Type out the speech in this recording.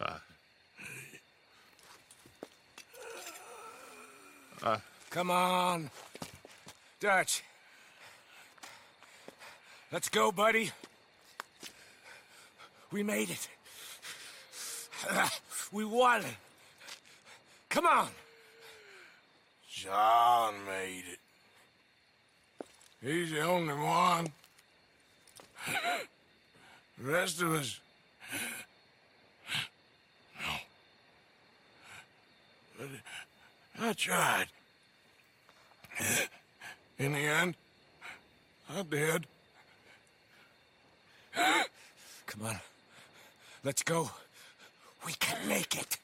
Uh, uh. Come on. Dutch. Let's go, buddy. We made it. We won. Come on. John made it. He's the only one. The rest of us. No. But I tried. In the end, I did. Come on. Let's go. We can make it.